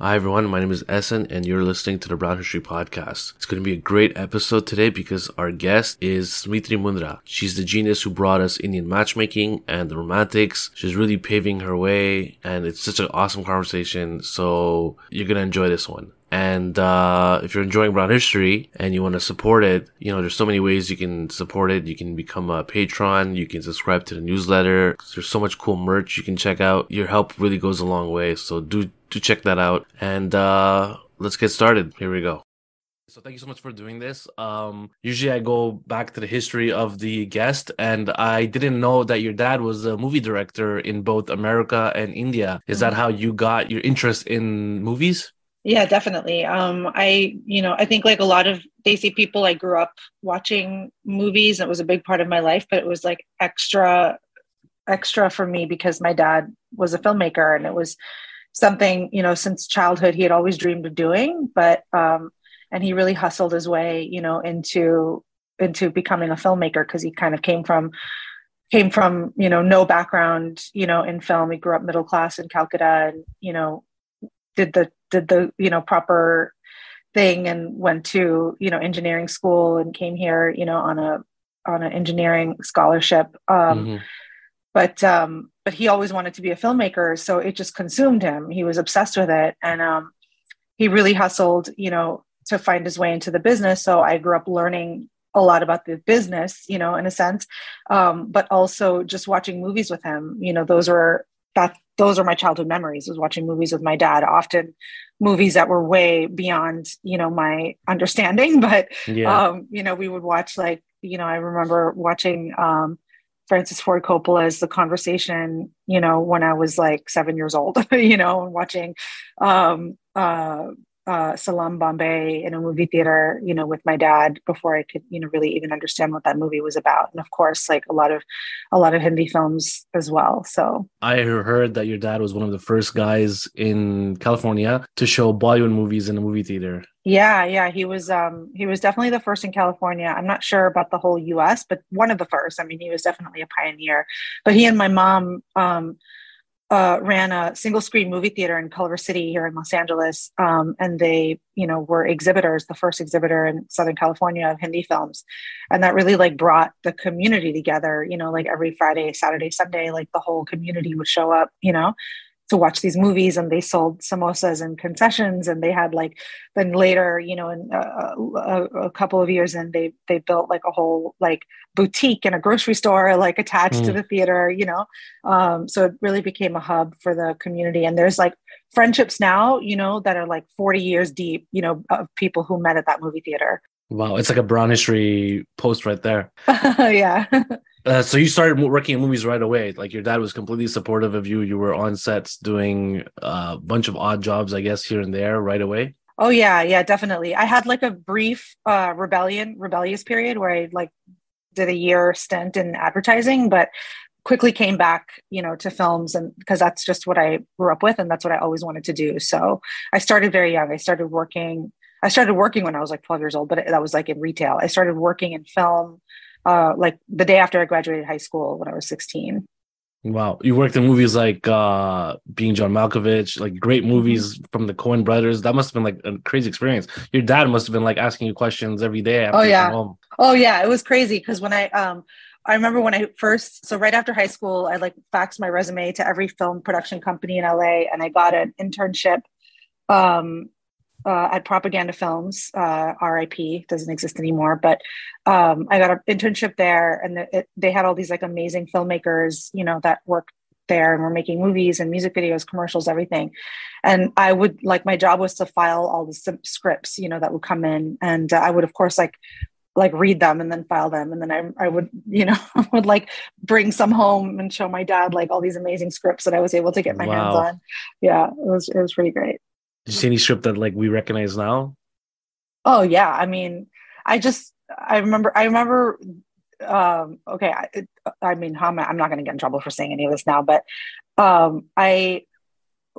Hi everyone, my name is Essen and you're listening to the Brown History Podcast. It's going to be a great episode today because our guest is Smriti Mundhra. She's the genius who brought us Indian matchmaking and the romantics. She's really paving her way and it's such an awesome conversation. So you're going to enjoy this one. And uh, if you're enjoying Brown History and you want to support it, you know, there's so many ways you can support it. You can become a patron. You can subscribe to the newsletter. There's so much cool merch you can check out. Your help really goes a long way. So do to check that out. And uh, let's get started. Here we go. So thank you so much for doing this. Um, usually I go back to the history of the guest, and I didn't know that your dad was a movie director in both America and India. Is that how you got your interest in movies? Yeah, definitely. Um, I, you know, I think like a lot of Desi people, I grew up watching movies. It was a big part of my life, but it was like extra, extra for me because my dad was a filmmaker, and it was something you know since childhood he had always dreamed of doing but um and he really hustled his way you know into into becoming a filmmaker because he kind of came from came from you know no background you know in film he grew up middle class in calcutta and you know did the did the you know proper thing and went to you know engineering school and came here you know on a on an engineering scholarship um mm-hmm. but um but he always wanted to be a filmmaker so it just consumed him. He was obsessed with it and um, he really hustled you know to find his way into the business. So i grew up learning a lot about the business you know in a sense um, but also just watching movies with him. You know those were that those are my childhood memories was watching movies with my dad. Often movies that were way beyond you know my understanding but yeah. um, you know we would watch like you know i remember watching um, Francis Ford Coppola's The Conversation, you know, when I was like seven years old, you know, and watching um, uh, uh, Salaam Bombay in a movie theater, you know, with my dad before I could, you know, really even understand what that movie was about. And of course, like a lot of, a lot of Hindi films as well. So I heard that your dad was one of the first guys in California to show Bollywood movies in a movie theater. Yeah, yeah, he was, um, he was definitely the first in California. I'm not sure about the whole U.S., but one of the first. I mean, he was definitely a pioneer. But he and my mom, um, uh, ran a single screen movie theater in Culver City here in Los Angeles, um, and they, you know, were exhibitors, the first exhibitor in Southern California of Hindi films, and that really like brought the community together. You know, like every Friday, Saturday, Sunday, like the whole community would show up. You know, to watch these movies and they sold samosas and concessions and they had like then later you know in a, a, a couple of years and they they built like a whole like boutique and a grocery store like attached mm. to the theater you know? Um, so it really became a hub for the community. And there's like friendships now you know that are like 40 years deep you know of people who met at that movie theater wow it's like a brown history post right there yeah Uh, so you started working in movies right away. Like your dad was completely supportive of you. You were on sets doing a bunch of odd jobs, I guess, here and there right away. Oh yeah, yeah, definitely. I had like a brief uh, rebellion, rebellious period where I like did a year stint in advertising, but quickly came back, you know, to films and because that's just what I grew up with and that's what I always wanted to do. So I started very young. I started working. I started working when I was like 12 years old, but that was like in retail. I started working in film uh, like the day after I graduated high school when I was 16. Wow. You worked in movies like uh Being John Malkovich, like great mm-hmm. movies from the Coen brothers. That must have been like a crazy experience. Your dad must have been like asking you questions every day. oh yeah. Oh yeah. It was crazy because when I um I remember when I first so right after high school, I like faxed my resume to every film production company in LA and I got an internship um uh, at Propaganda Films, uh, RIP, doesn't exist anymore. But um, I got an internship there, and the, it, they had all these like amazing filmmakers, you know, that worked there and were making movies and music videos, commercials, everything. And I would like my job was to file all the scripts, you know, that would come in, and uh, I would of course like like read them and then file them and then I, I would you know would like bring some home and show my dad like all these amazing scripts that I was able to get my wow. hands on yeah it was it was pretty great did you see any script that like we recognize now? Oh yeah, I mean, I just I remember I remember. Um, okay, I, I mean, how am I, I'm not going to get in trouble for saying any of this now, but um, I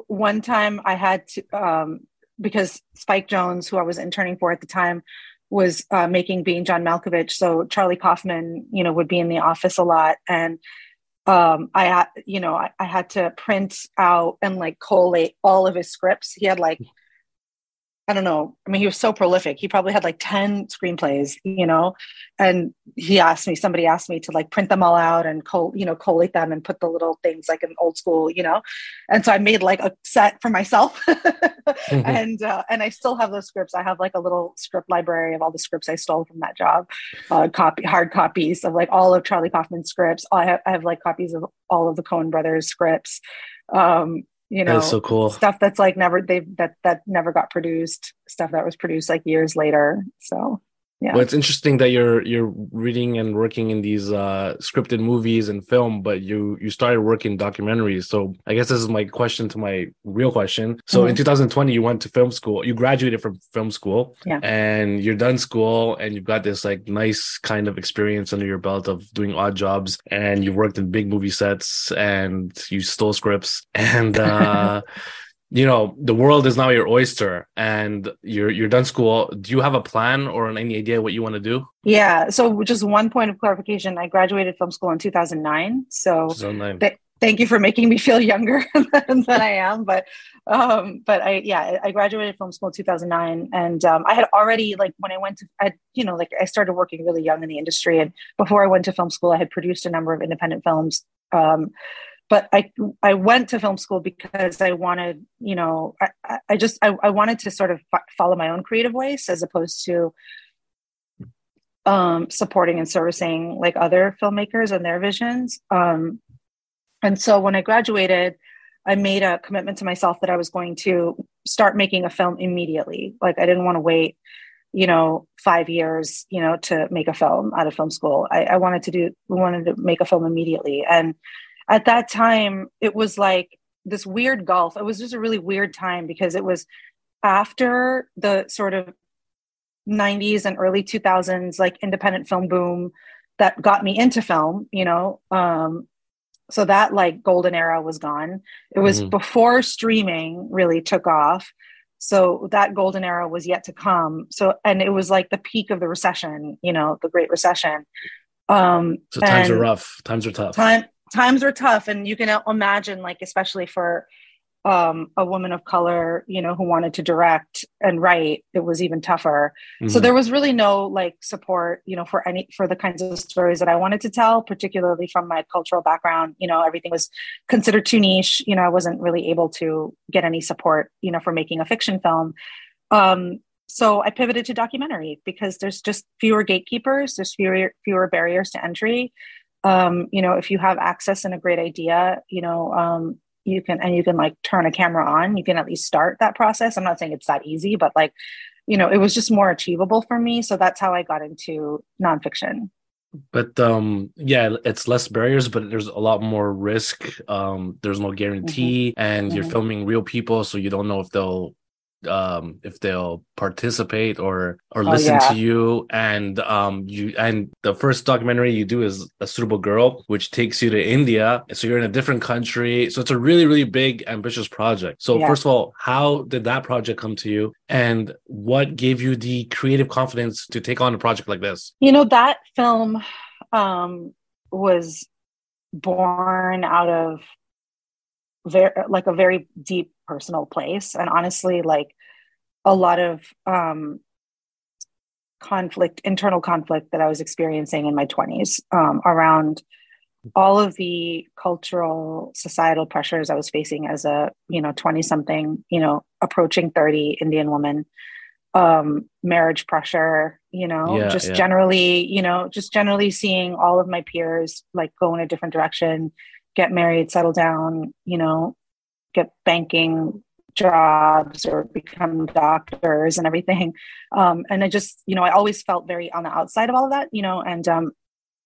one time I had to um, because Spike Jonze, who I was interning for at the time, was uh, making Being John Malkovich. So Charlie Kaufman, you know, would be in the office a lot, and um, I had, you know, I, I, had to print out and like collate all of his scripts. He had like I don't know. I mean, he was so prolific. He probably had like 10 screenplays, you know, and he asked me, somebody asked me to like print them all out and, co- you know, collate them and put the little things like in old school, you know? And so I made like a set for myself mm-hmm. and, uh, and I still have those scripts. I have like a little script library of all the scripts I stole from that job, uh, copy, hard copies of like all of Charlie Kaufman's scripts. I have, I have like copies of all of the Coen brothers scripts. Um, you know so cool. stuff that's like never they that that never got produced stuff that was produced like years later so yeah. Well it's interesting that you're you're reading and working in these uh scripted movies and film but you you started working documentaries. So i guess this is my question to my real question. So mm-hmm. in 2020 you went to film school. You graduated from film school yeah. and you're done school and you've got this like nice kind of experience under your belt of doing odd jobs and you've worked in big movie sets and you stole scripts. And uh you know the world is now your oyster and you're you're done school. Do you have a plan or any idea what you want to do? Yeah so just one point of clarification. I graduated film school in 2009 so 2009. Th- thank you for making me feel younger than, than i am but um but i yeah i graduated film school in 2009 and um, i had already like when i went to i you know like i started working really young in the industry and before i went to film school i had produced a number of independent films um but I I went to film school because I wanted, you know, I, I just I, I wanted to sort of follow my own creative ways as opposed to um, supporting and servicing like other filmmakers and their visions. Um, and so when I graduated, I made a commitment to myself that I was going to start making a film immediately. Like I didn't want to wait, you know, five years, you know, to make a film out of film school. I, I wanted to do wanted to make a film immediately and at that time it was like this weird gulf. It was just a really weird time because it was after the sort of 90s and early 2000s like independent film boom that got me into film you know? Um so that like golden era was gone. It was mm-hmm. before streaming really took off. So that golden era was yet to come. So and it was like the peak of the recession you know the great recession. Um so times are rough. Times are tough. Time times were tough and you can imagine like especially for um, a woman of color you know who wanted to direct and write it was even tougher. Mm-hmm. so there was really no like support you know for any for the kinds of stories that i wanted to tell particularly from my cultural background. You know everything was considered too niche. You know i wasn't really able to get any support you know for making a fiction film. Um, so i pivoted to documentary because there's just fewer gatekeepers there's fewer fewer barriers to entry um, you know, if you have access and a great idea, you know, um, you can and you can like turn a camera on, you can at least start that process. I'm not saying it's that easy, but like, you know, it was just more achievable for me. So that's how I got into nonfiction. But um, yeah, it's less barriers, but there's a lot more risk. Um, there's no guarantee, mm-hmm. and mm-hmm. you're filming real people, so you don't know if they'll um if they'll participate or or oh, listen yeah. to you. And um you and the first documentary you do is a suitable girl which takes you to india. So you're in a different country. So it's a really really big ambitious project. So yeah. first of all how did that project come to you? And what gave you the creative confidence to take on a project like this? You know that film um was born out of very like a very deep personal place and honestly like a lot of um conflict internal conflict that i was experiencing in my 20s um, around all of the cultural societal pressures i was facing as a you know 20 something you know approaching 30 indian woman um marriage pressure you know yeah, just yeah. generally you know just generally seeing all of my peers like go in a different direction get married, settle down, you know, get banking jobs or become doctors and everything. Um, and I just, you know, I always felt very on the outside of all of that, you know, and um,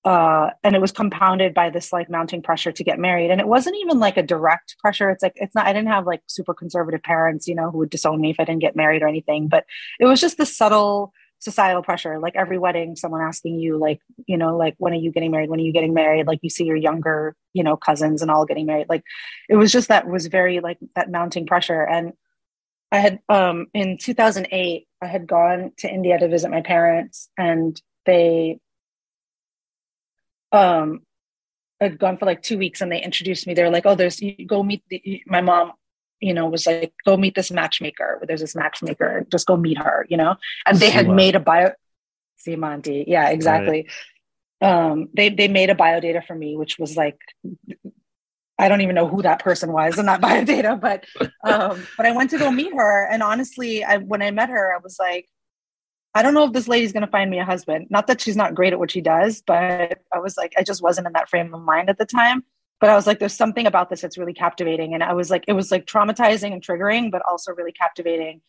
uh, and it was compounded by this like mounting pressure to get married. And it wasn't even like a direct pressure. It's like it's not. I didn't have like super conservative parents, you know, who would disown me if I didn't get married or anything. But it was just the subtle societal pressure like every wedding someone asking you like you know like when are you getting married? When are you getting married? Like you see your younger you know cousins and all getting married. Like it was just that was very like that mounting pressure. And i had um in 2008 i had gone to india to visit my parents and they um I'd gone for like two weeks and they introduced me. They're like, oh, there's, you go meet the, my mom, you know, was like, go meet this matchmaker. There's this matchmaker, just go meet her, you know? And they had made a bio, See, Sima aunty. Yeah, exactly. Right. Um, they, they made a bio data for me, which was like, I don't even know who that person was in that bio data, but, um, but I went to go meet her. And honestly, I, when I met her, I was like, I don't know if this lady's going to find me a husband. Not that she's not great at what she does, but I was like, I just wasn't in that frame of mind at the time. But I was like, there's something about this that's really captivating. And I was like, it was like traumatizing and triggering, but also really captivating.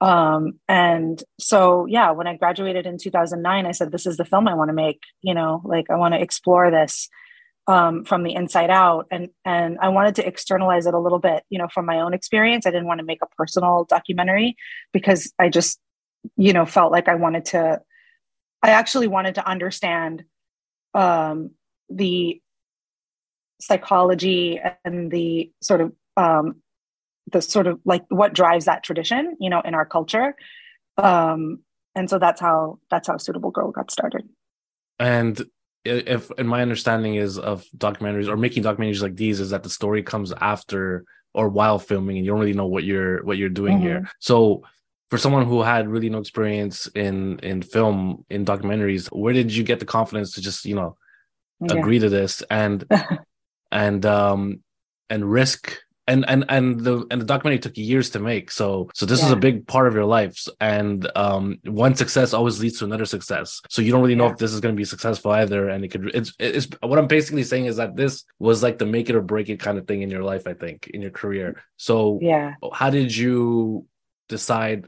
Um, and so, yeah, when I graduated in 2009, I said, this is the film I want to make, you know, like I want to explore this um, from the inside out. And, and I wanted to externalize it a little bit, you know, from my own experience. I didn't want to make a personal documentary because I just you know felt like i wanted to i actually wanted to understand um the psychology and the sort of um the sort of like what drives that tradition you know in our culture um and so that's how that's how suitable girl got started and if and my understanding is of documentaries or making documentaries like these is that the story comes after or while filming and you don't really know what you're what you're doing mm-hmm. here so for someone who had really no experience in in film in documentaries where did you get the confidence to just you know yeah. agree to this and and um and risk and and and the and the documentary took years to make. So so this yeah. is a big part of your life. And um one success always leads to another success. So you don't really know yeah. if this is going to be successful either. And it could it's it's what i'm basically saying is that this was like the make it or break it kind of thing in your life i think in your career. So yeah. how did you decide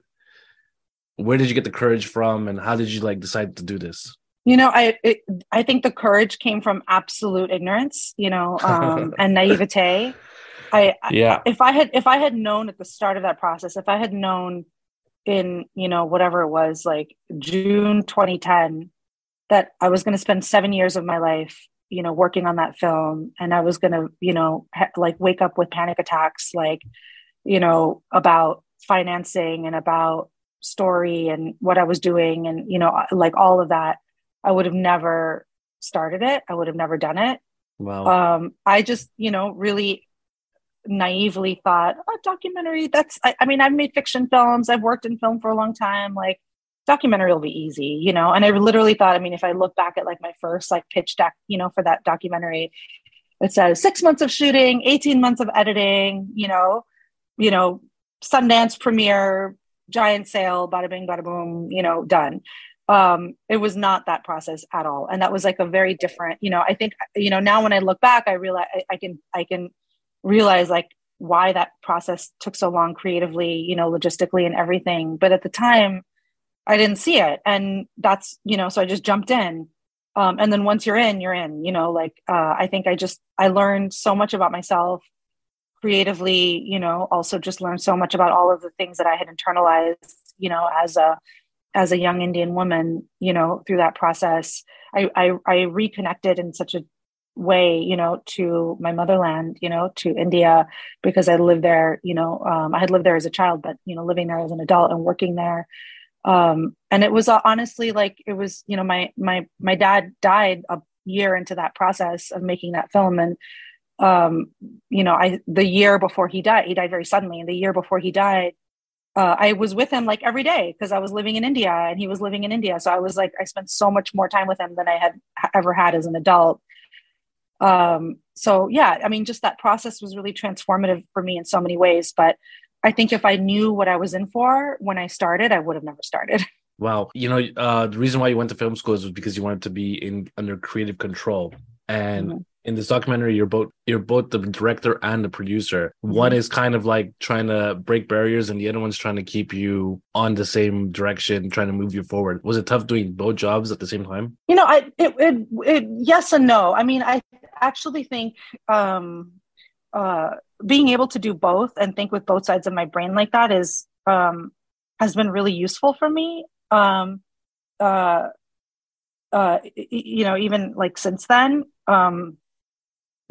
where did you get the courage from and how did you like decide to do this you know i it, i think the courage came from absolute ignorance you know um, and naivete. I yeah. if i had if i had known at the start of that process if i had known in you know whatever it was like june 2010 that i was going to spend seven years of my life you know working on that film and i was going to you know ha- like wake up with panic attacks like you know about financing and about story and what I was doing and you know like all of that I would have never started it. I would have never done it. Wow. Um I just you know really naively thought a oh, documentary that's I, I mean I've made fiction films. I've worked in film for a long time. Like documentary will be easy you know? And I literally thought I mean if I look back at like my first like pitch deck you know for that documentary it says 6 months of shooting 18 months of editing you know you know Sundance premiere giant sale, bada bing, bada boom, you know, done. Um, it was not that process at all. And that was like a very different, you know, I think, you know, now when I look back, I realize I, I can, I can realize like why that process took so long creatively, you know, logistically and everything. But at the time, I didn't see it. And that's, you know, so I just jumped in. Um, and then once you're in, you're in, you know, like uh, I think I just, I learned so much about myself creatively, you know, also just learned so much about all of the things that I had internalized, you know, as a as a young Indian woman, you know, through that process. I I, I reconnected in such a way, you know, to my motherland, you know, to India, because I lived there, you know, um, I had lived there as a child, but you know, living there as an adult and working there. Um, and it was uh, honestly like it was, you know, my my my dad died a year into that process of making that film, and um, you know, I the year before he died, he died very suddenly, and the year before he died, uh, I was with him like every day because I was living in India and he was living in India. So I was like, I spent so much more time with him than I had ever had as an adult. Um, so yeah, I mean, just that process was really transformative for me in so many ways. But I think if I knew what I was in for when I started, I would have never started. Wow, you know, uh, the reason why you went to film school is because you wanted to be in under creative control, and mm-hmm in this documentary you're both you're both the director and the producer. Mm-hmm. one is kind of like trying to break barriers and the other one's trying to keep you on the same direction trying to move you forward. Was it tough doing both jobs at the same time? You know i it, it, it yes and no. I mean i actually think um uh being able to do both and think with both sides of my brain like that is um has been really useful for me. Um uh uh you know even like since then um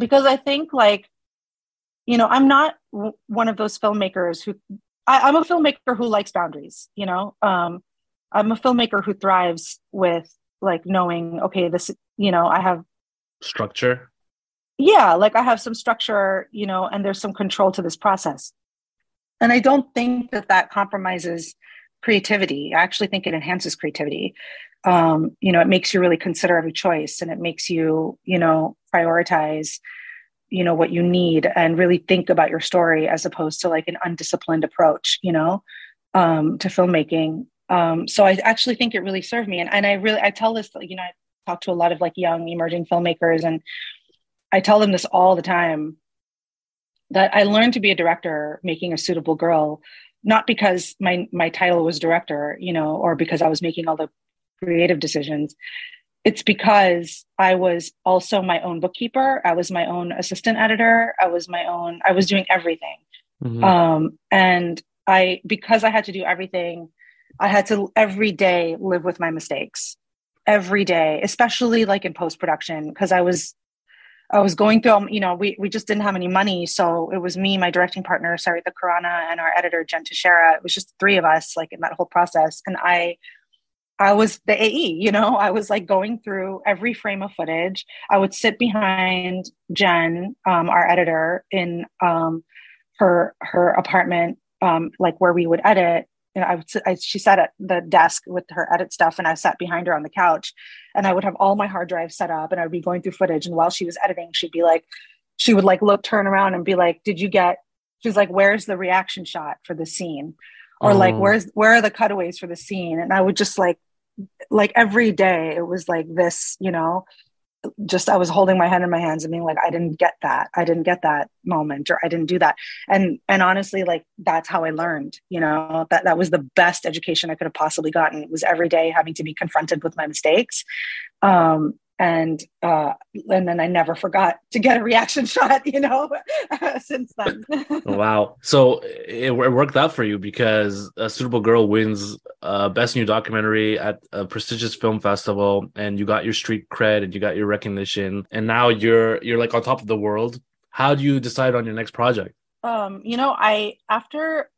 because I think like, you know, I'm not w- one of those filmmakers who I, am a filmmaker who likes boundaries, you know, um, I'm a filmmaker who thrives with like knowing, okay, this, you know, I have structure. yeah, like I have some structure, you know, and there's some control to this process. And I don't think that that compromises creativity. I actually think it enhances creativity. Um, you know, it makes you really consider every choice and it makes you, you know, prioritize, you know, what you need and really think about your story as opposed to like an undisciplined approach, you know, um, to filmmaking. Um, so I actually think it really served me. And, and I really, I tell this, you know, I talk to a lot of like young emerging filmmakers and I tell them this all the time that I learned to be a director making a suitable girl, not because my my title was director, you know, or because I was making all the creative decisions. It's because I was also my own bookkeeper. I was my own assistant editor. I was my own. I was doing everything, mm-hmm. um, and I because I had to do everything. I had to every day live with my mistakes every day, especially like in post production, because I was I was going through, um, you know, we, we just didn't have any money. So it was me, my directing partner, Sarita Khurana, and our editor, Jen Teixeira. It was just three of us, like in that whole process. And I, I was the AE, you know, I was like going through every frame of footage. I would sit behind Jen, um, our editor, in um, her her apartment, um, like where we would edit, you know, I would I, she sat at the desk with her edit stuff, and I sat behind her on the couch, and I would have all my hard drives set up, and I would be going through footage. And while she was editing, she'd be like, she would like look, turn around, and be like, "Did you get?" She's like, "Where's the reaction shot for the scene?" Or like, oh. "Where's where are the cutaways for the scene?" And I would just like, like every day, it was like this, you know just I was holding my head in my hands and being like, I didn't get that. I didn't get that moment or I didn't do that. And and honestly, like that's how I learned, you know, that that was the best education I could have possibly gotten was every day having to be confronted with my mistakes. Um, and uh, and then I never forgot to get a reaction shot, you know, since then. wow! So it, it, worked out for you because a suitable girl wins uh, best new documentary at a prestigious film festival, and you got your street cred and you got your recognition, and now you're you're like on top of the world. How do you decide on your next project? Um, you know, I after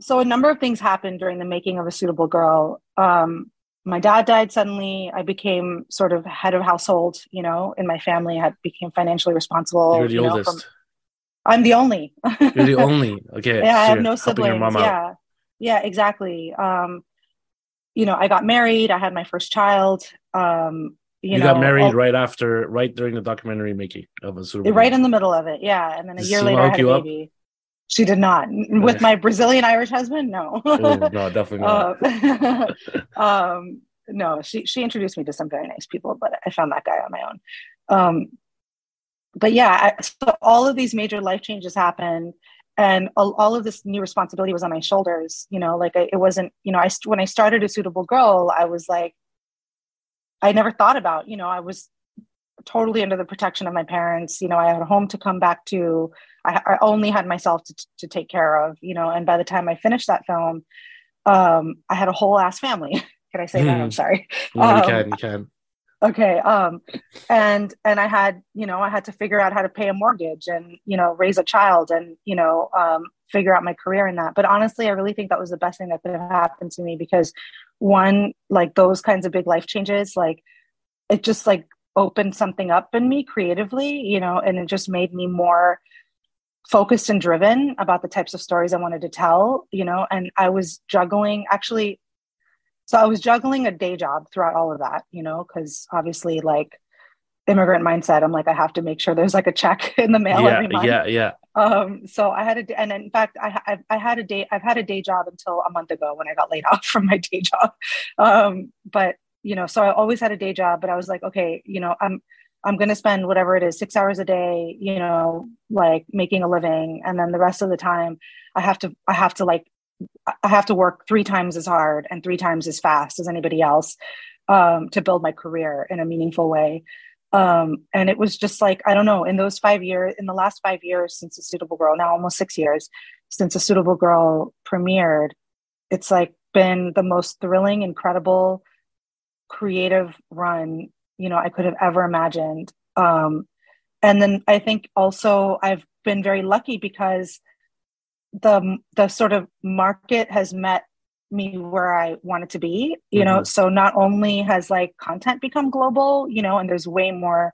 so a number of things happened during the making of a suitable girl. Um, my dad died suddenly. I became sort of head of household, you know, in my family. I became financially responsible. You're the you know, oldest. From, I'm the only. You're the only. Okay. yeah, so I have no siblings. Yeah. Yeah, exactly. Um, you know, I got married. I had my first child. Um, you, you know, got married all, right after, right during the documentary making of a Super Right in the middle of it. Yeah. And then a year later, I had a baby. Up? She did not. With my Brazilian Irish husband, no. oh, no, definitely not. Uh, um, no, she she introduced me to some very nice people, but I found that guy on my own. Um, but yeah, I, so all of these major life changes happened, and all, all, of this new responsibility was on my shoulders. You know, like I, it wasn't. You know, I when I started a suitable girl, I was like, I never thought about. You know, I was totally under the protection of my parents. You know, I had a home to come back to. I, I only had myself to, to take care of. You know, and by the time I finished that film, um, I had a whole ass family. can I say that? I'm hmm. sorry. No, um, you can. You can. Okay. Um, and and I had you know I had to figure out how to pay a mortgage and you know raise a child and you know um, figure out my career in that. But honestly, I really think that was the best thing that could have happened to me because one, like those kinds of big life changes, like it just like opened something up in me creatively, you know, and it just made me more focused and driven about the types of stories I wanted to tell, you know, and I was juggling actually so I was juggling a day job throughout all of that, you know, because obviously like immigrant mindset, I'm like, I have to make sure there's like a check in the mail yeah, every month. Yeah, yeah. Um, so I had a, and in fact, I, I, I had a day, I've had a day job until a month ago when I got laid off from my day job. Um, but you know, so I always had a day job, but I was like, okay, you know, I'm, I'm going to spend whatever it is, six hours a day, you know, like making a living. And then the rest of the time I have to, I have to like, I have to work three times as hard and three times as fast as anybody else um, to build my career in a meaningful way. Um, and it was just like, I don't know, in those five years, in the last five years since A Suitable Girl, now almost six years since A Suitable Girl premiered, it's like been the most thrilling, incredible, creative run you know I could have ever imagined. Um, and then I think also I've been very lucky because the the sort of market has met me where I wanted to be, you mm-hmm. know. So not only has like content become global, you know, and there's way more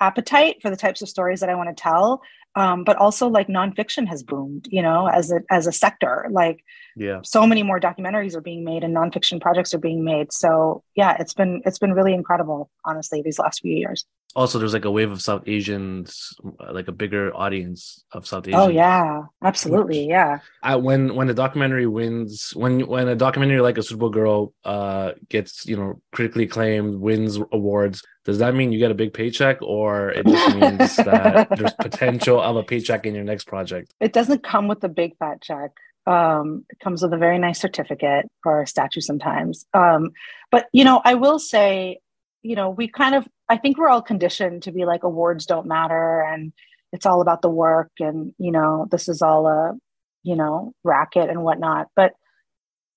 appetite for the types of stories that I want to tell. Um, but also like nonfiction has boomed, you know, as a as a sector. Like yeah, so many more documentaries are being made and nonfiction projects are being made. So yeah, it's been it's been really incredible, honestly, these last few years. Also, there's like a wave of South Asians, like a bigger audience of South Asian. Oh yeah, absolutely, yeah. I, when when a documentary wins, when when a documentary like a Suitable Girl uh gets you know critically acclaimed, wins awards, does that mean you get a big paycheck or it just means that there's potential of a paycheck in your next project it doesn't come with a big fat check um, it comes with a very nice certificate or a statue sometimes um, but you know i will say you know we kind of i think we're all conditioned to be like awards don't matter and it's all about the work and you know this is all a you know racket and whatnot but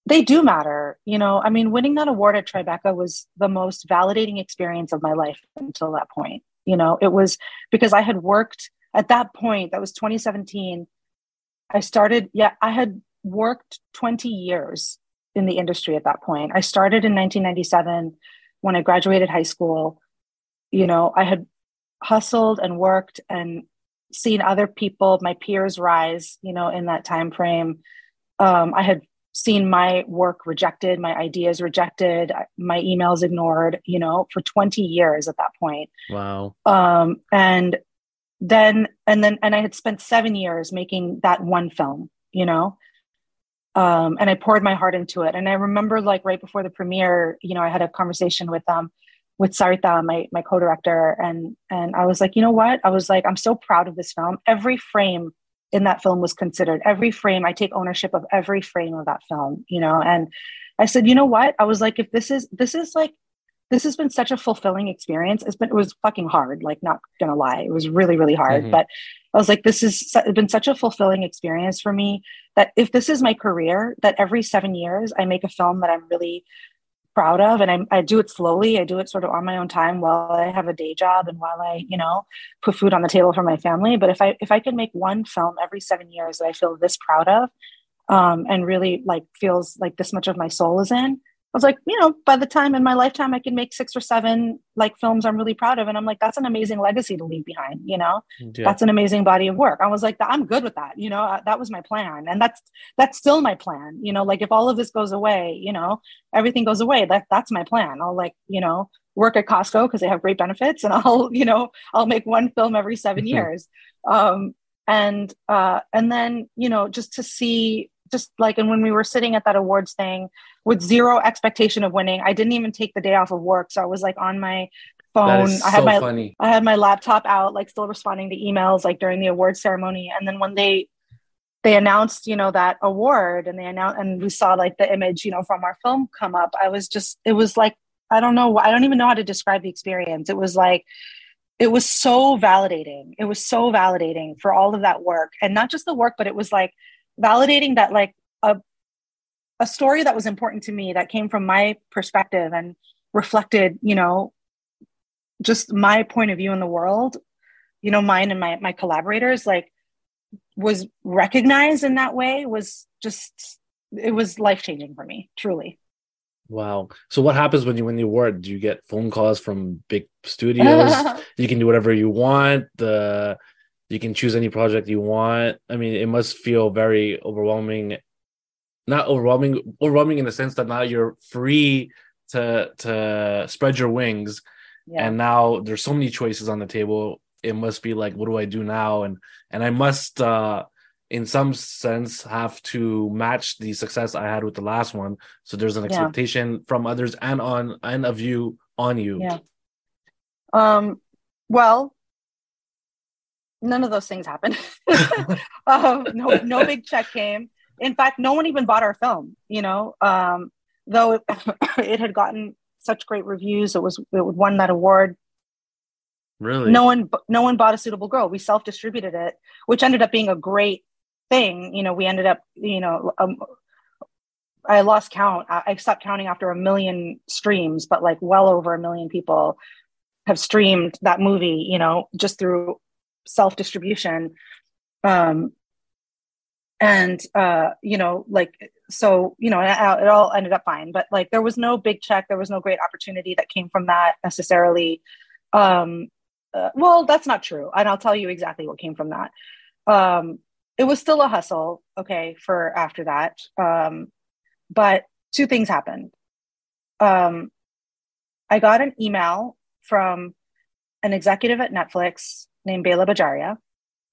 they do matter. You know, I mean, winning that award at Tribeca was the most validating experience of my life until that point. You know, it was because I had worked at that point, that was 2017. I started, yeah, I had worked 20 years in the industry at that point. I started in 1997 when I graduated high school. You know, I had hustled and worked and seen other people, my peers rise, you know, in that time frame. Um, I had seen my work rejected, my ideas rejected, my emails ignored, you know, for 20 years at that point. Wow. Um, and then, and then, and I had spent seven years making that one film, you know, um, and I poured my heart into it. And I remember like right before the premiere, you know, I had a conversation with, um, with Sarita, my, my co-director. And, and I was like, you know what? I was like, I'm so proud of this film. Every frame in that film was considered every frame i take ownership of every frame of that film you know and i said you know what i was like if this is this is like this has been such a fulfilling experience it's been it was fucking hard like not gonna lie it was really really hard mm-hmm. but i was like this has been such a fulfilling experience for me that if this is my career that every seven years i make a film that i'm really proud of and I, I do it slowly. I do it sort of on my own time while i have a day job and while i you know put food on the table for my family. But if i if i can make one film every seven years that i feel this proud of um, and really like feels like this much of my soul is in I was like, you know, by the time in my lifetime I can make six or seven like films I'm really proud of. And I'm like, that's an amazing legacy to leave behind, you know? Yeah. That's an amazing body of work. I was like, I'm good with that, you know, that was my plan. And that's that's still my plan. You know, like if all of this goes away, you know, everything goes away. That that's my plan. I'll like, you know, work at Costco because they have great benefits and I'll, you know, I'll make one film every 7 years. Um and uh and then, you know, just to see just like and when we were sitting at that awards thing with zero expectation of winning i didn't even take the day off of work. So i was like on my phone. i had my funny. i had my laptop out like still responding to emails like during the award ceremony. And then when they they announced you know that award and they announced and we saw like the image you know from our film come up i was just it was like i don't know i don't even know how to describe the experience. It was like it was so validating. It was so validating for all of that work. And not just the work but it was like validating that like a a story that was important to me that came from my perspective and reflected you know just my point of view in the world you know mine and my my collaborators like was recognized in that way was just it was life changing for me truly. Wow. So what happens when you win the award? Do you get phone calls from big studios? You can do whatever you want. The you can choose any project you want. I mean it must feel very overwhelming not overwhelming overwhelming in the sense that now you're free to to spread your wings. Yeah. and now there's so many choices on the table. It must be like what do i do now? And and i must uh in some sense have to match the success i had with the last one. So there's an expectation yeah. from others and on and of you on you. Yeah. Um well none of those things happened. um, no, no big check came. In fact, no one even bought our film. You know, um, though it, it, had gotten such great reviews, it was it won that award. Really, no one no one bought a suitable girl. We self distributed it, which ended up being a great thing. You know, we ended up you know. Um, I lost count. I stopped counting after a million streams, but like well over a million people have streamed that movie, you know, just through self distribution um and uh you know like so you know it, it all ended up fine but like there was no big check there was no great opportunity that came from that necessarily um uh, well, that's not true. And I'll tell you exactly what came from that. Um, it was still a hustle, okay, for after that. Um, but two things happened. Um, I got an email from an executive at Netflix named Bela Bajaria,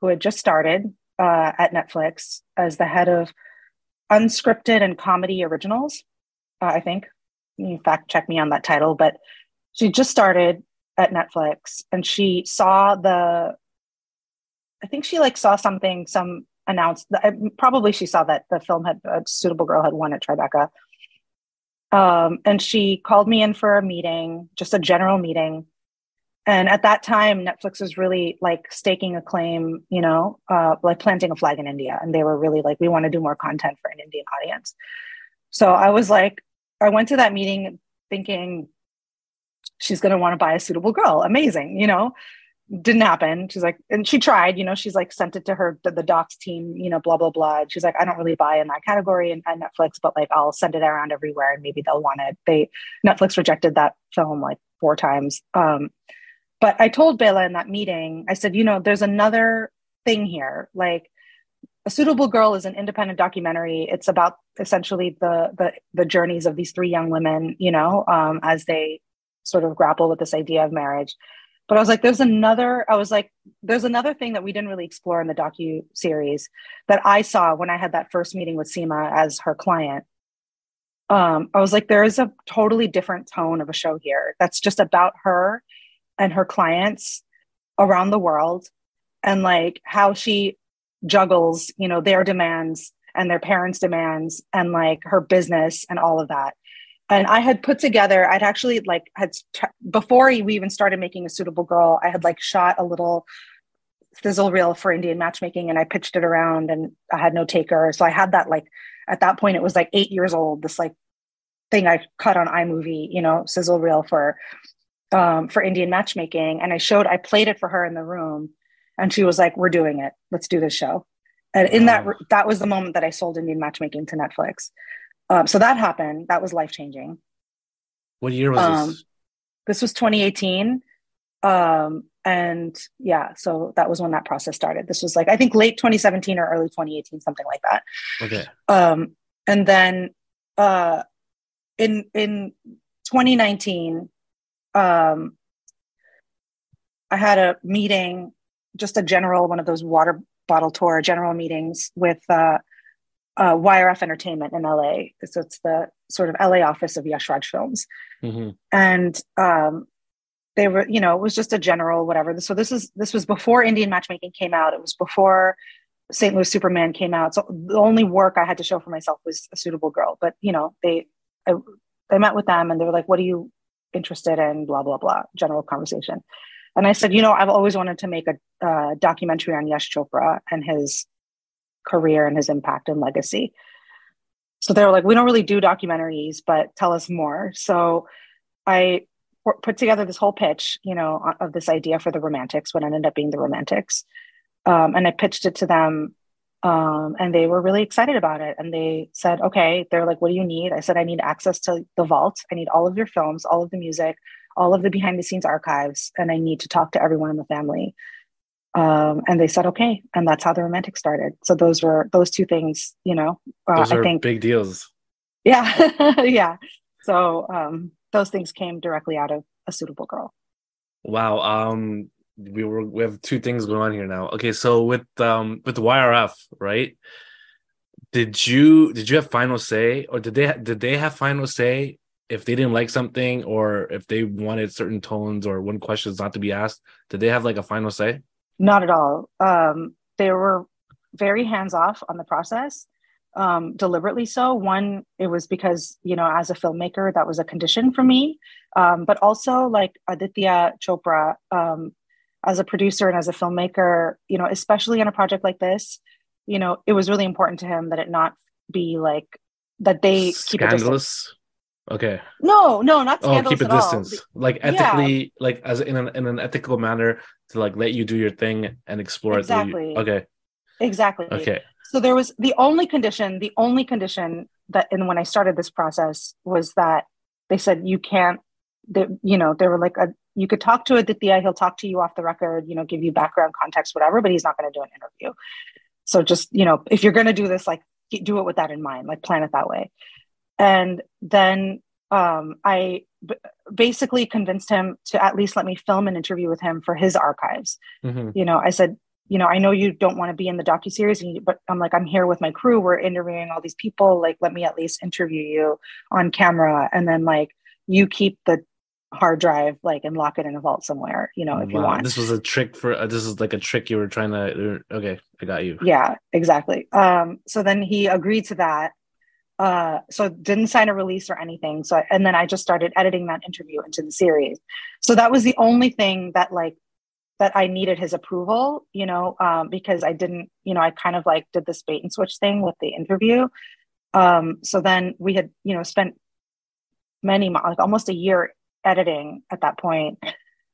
who had just started uh, at Netflix as the head of unscripted and comedy originals, uh, I think. You fact check me on that title, but she just started at Netflix and she saw the, I think she like saw something, some announced, probably she saw that the film had, a Suitable Girl had won at Tribeca. Um, and she called me in for a meeting, just a general meeting and at that time netflix was really like staking a claim you know uh, like planting a flag in india. And they were really like we want to do more content for an indian audience. So i was like i went to that meeting thinking she's going to want to buy a suitable girl. Amazing you know? Didn't happen. She's like and she tried you know she's like sent it to her the, the docs team you know blah blah blah. She's like i don't really buy in that category and, in netflix but like i'll send it around everywhere and maybe they'll want it. They netflix rejected that film like four times. Um but I told Bela in that meeting, I said, you know, there's another thing here. Like a suitable girl is an independent documentary. It's about essentially the the the journeys of these three young women, you know, um, as they sort of grapple with this idea of marriage. But I was like, there's another. I was like, there's another thing that we didn't really explore in the docu series that I saw when I had that first meeting with Sima as her client. Um, I was like, there is a totally different tone of a show here that's just about her and her clients around the world and like how she juggles you know their demands and their parents demands and like her business and all of that. And i had put together i'd actually like had before we even started making a suitable girl i had like shot a little sizzle reel for indian matchmaking and i pitched it around and i had no taker. So i had that like at that point it was like eight years old this like thing i cut on imovie you know sizzle reel for um, for Indian matchmaking, and I showed, I played it for her in the room, and she was like, "We're doing it. Let's do this show." And in wow. that, that was the moment that I sold Indian matchmaking to Netflix. Um, so that happened. That was life changing. What year was um, this? This was 2018. Um, and yeah, so that was when that process started. This was like I think late 2017 or early 2018, something like that. Okay. Um, and then uh, in in 2019, um, I had a meeting, just a general one of those water bottle tour general meetings with uh, uh, YRF Entertainment in LA. So it's the sort of LA office of Yash Raj Films, mm-hmm. and um, they were, you know, it was just a general whatever. So this is this was before Indian Matchmaking came out. It was before St. Louis Superman came out. So the only work I had to show for myself was a suitable girl. But you know, they I, I met with them and they were like, "What do you interested in blah blah blah general conversation. And i said you know i've always wanted to make a uh, documentary on yash chopra and his career and his impact and legacy. So they were like we don't really do documentaries but tell us more. So i put together this whole pitch you know of this idea for the romantics what ended up being the romantics. Um, and i pitched it to them um, and they were really excited about it. And they said, okay, they're like, what do you need? I said, I need access to the vault. I need all of your films, all of the music, all of the behind the scenes archives, and I need to talk to everyone in the family. Um, and they said, okay. And that's how the romantic started. So those were those two things, you know, uh, those are I think big deals. Yeah. yeah. So um, those things came directly out of a suitable girl. Wow. Um, we were we have two things going on here now. Okay, so with um with YRF, right? Did you did you have final say, or did they did they have final say if they didn't like something, or if they wanted certain tones or one questions not to be asked? Did they have like a final say? Not at all. Um, they were very hands off on the process, um, deliberately so. One, it was because you know, as a filmmaker, that was a condition for me. Um, but also, like Aditya Chopra, um, as a producer and as a filmmaker, you know, especially on a project like this, you know, it was really important to him that it not be like that they keep it. Okay. No, no, not scandalous. Oh, keep a distance. All. Like ethically, yeah. like as in an in an ethical manner to like let you do your thing and explore exactly. it. Okay. Exactly. Okay. So there was the only condition, the only condition that and when I started this process was that they said you can't they, you know, they were like a you could talk to Aditya, he'll talk to you off the record, you know, give you background context, whatever, but he's not going to do an interview. So just, you know, if you're going to do this, like do it with that in mind, like plan it that way. And then um, I b- basically convinced him to at least let me film an interview with him for his archives. Mm-hmm. You know, I said, you know, I know you don't want to be in the docu series, but I'm like, I'm here with my crew. We're interviewing all these people. Like, let me at least interview you on camera, and then like you keep the hard drive like and lock it in a vault somewhere you know if wow. you want. this was a trick for uh, this is like a trick you were trying to okay i got you. Yeah exactly. Um so then he agreed to that uh so didn't sign a release or anything so and then i just started editing that interview into the series. So that was the only thing that like that i needed his approval you know um because i didn't you know i kind of like did this bait and switch thing with the interview. Um so then we had you know spent many like almost a year editing at that point.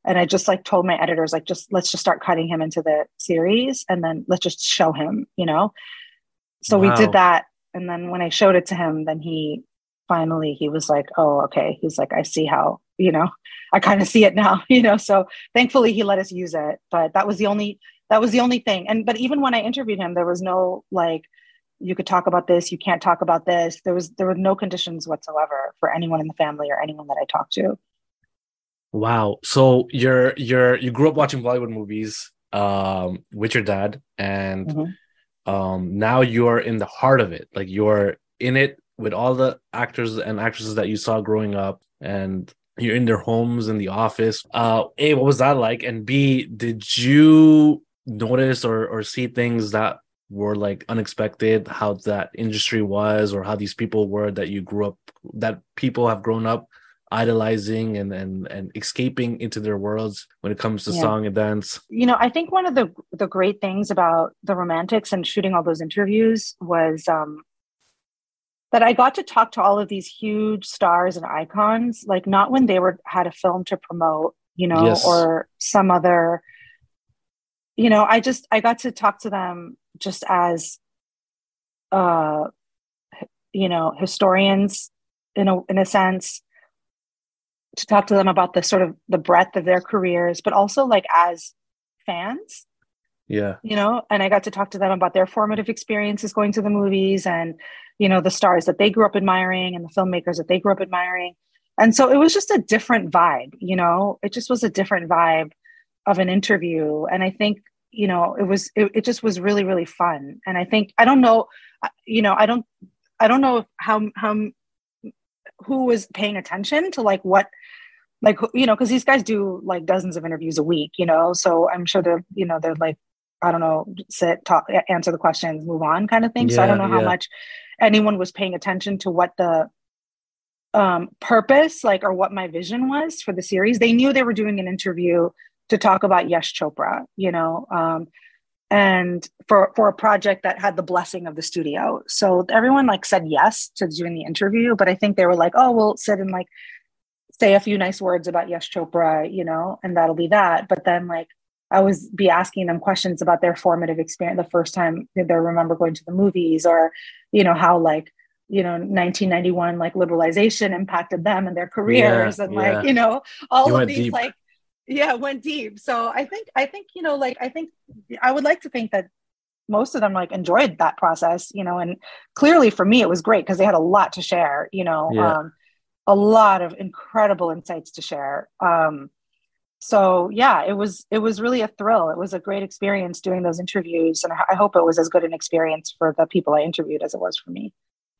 And i just like told my editors like just let's just start cutting him into the series and then let's just show him you know? So wow. we did that. And then when i showed it to him then he finally he was like oh okay. He's like i see how you know? I kind of see it now you know? So thankfully he let us use it but that was the only that was the only thing. And but even when i interviewed him there was no like you could talk about this. You can't talk about this. There was there were no conditions whatsoever for anyone in the family or anyone that i talked to Wow. So you're you're you grew up watching Bollywood movies um with your dad and mm-hmm. um now you're in the heart of it. Like you're in it with all the actors and actresses that you saw growing up and you're in their homes in the office. Uh A, what was that like? And B, did you notice or or see things that were like unexpected how that industry was or how these people were that you grew up that people have grown up idolizing and and and escaping into their worlds when it comes to yeah. song and dance you know i think one of the the great things about the romantics and shooting all those interviews was um that i got to talk to all of these huge stars and icons like not when they were had a film to promote you know yes. or some other you know i just i got to talk to them just as uh you know historians in a in a sense to talk to them about the sort of the breadth of their careers, but also like as fans. Yeah. You know, and I got to talk to them about their formative experiences going to the movies and, you know, the stars that they grew up admiring and the filmmakers that they grew up admiring. And so it was just a different vibe, you know, it just was a different vibe of an interview. And I think, you know, it was, it, it just was really, really fun. And I think, I don't know, you know, I don't, I don't know how, how who was paying attention to like what like you know because these guys do like dozens of interviews a week you know? So i'm sure they're you know they're like i don't know sit talk answer the questions move on kind of thing. Yeah, so i don't know how much anyone was paying attention to what the um purpose like or what my vision was for the series. They knew they were doing an interview to talk about yash chopra you know? Um and for for a project that had the blessing of the studio so everyone like said yes to doing the interview but i think they were like oh we'll sit and like say a few nice words about yash chopra you know and that'll be that but then like i was be asking them questions about their formative experience the first time they remember going to the movies or you know how like you know 1991 like liberalization impacted them and their careers yeah, and yeah. like you know all you of these deep. like yeah went deep. So i think i think you know like i think i would like to think that most of them like enjoyed that process you know and clearly for me it was great because they had a lot to share you know yeah. um, a lot of incredible insights to share. Um, so yeah it was it was really a thrill. It was a great experience doing those interviews and i hope it was as good an experience for the people i interviewed as it was for me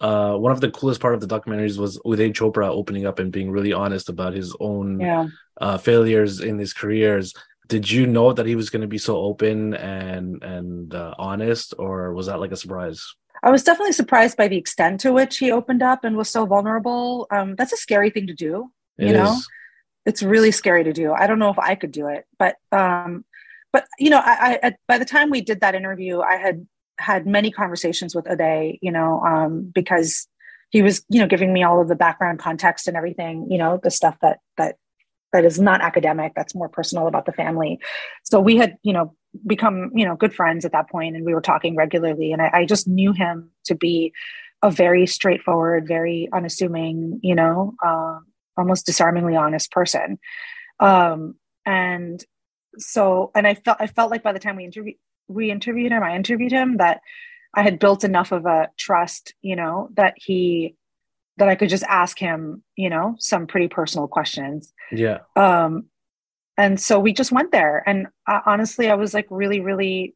uh, one of the coolest part of the documentaries was Uday Chopra opening up and being really honest about his own yeah. uh, failures in his careers. Did you know that he was going to be so open and and uh, honest, or was that like a surprise? I was definitely surprised by the extent to which he opened up and was so vulnerable. Um, that's a scary thing to do. It you know, it's really scary to do. I don't know if I could do it, but um, but you know, I, I by the time we did that interview, I had had many conversations with Uday, you know, um, because he was, you know, giving me all of the background context and everything, you know, the stuff that that that is not academic, that's more personal about the family. So we had, you know, become, you know, good friends at that point, and we were talking regularly. And I, I just knew him to be a very straightforward, very unassuming, you know, uh, almost disarmingly honest person. Um, and so, and I felt I felt like by the time we interviewed we interviewed him, I interviewed him that I had built enough of a trust, you know, that he that I could just ask him, you know, some pretty personal questions. Yeah. Um, and so we just went there, and uh, honestly, I was like really, really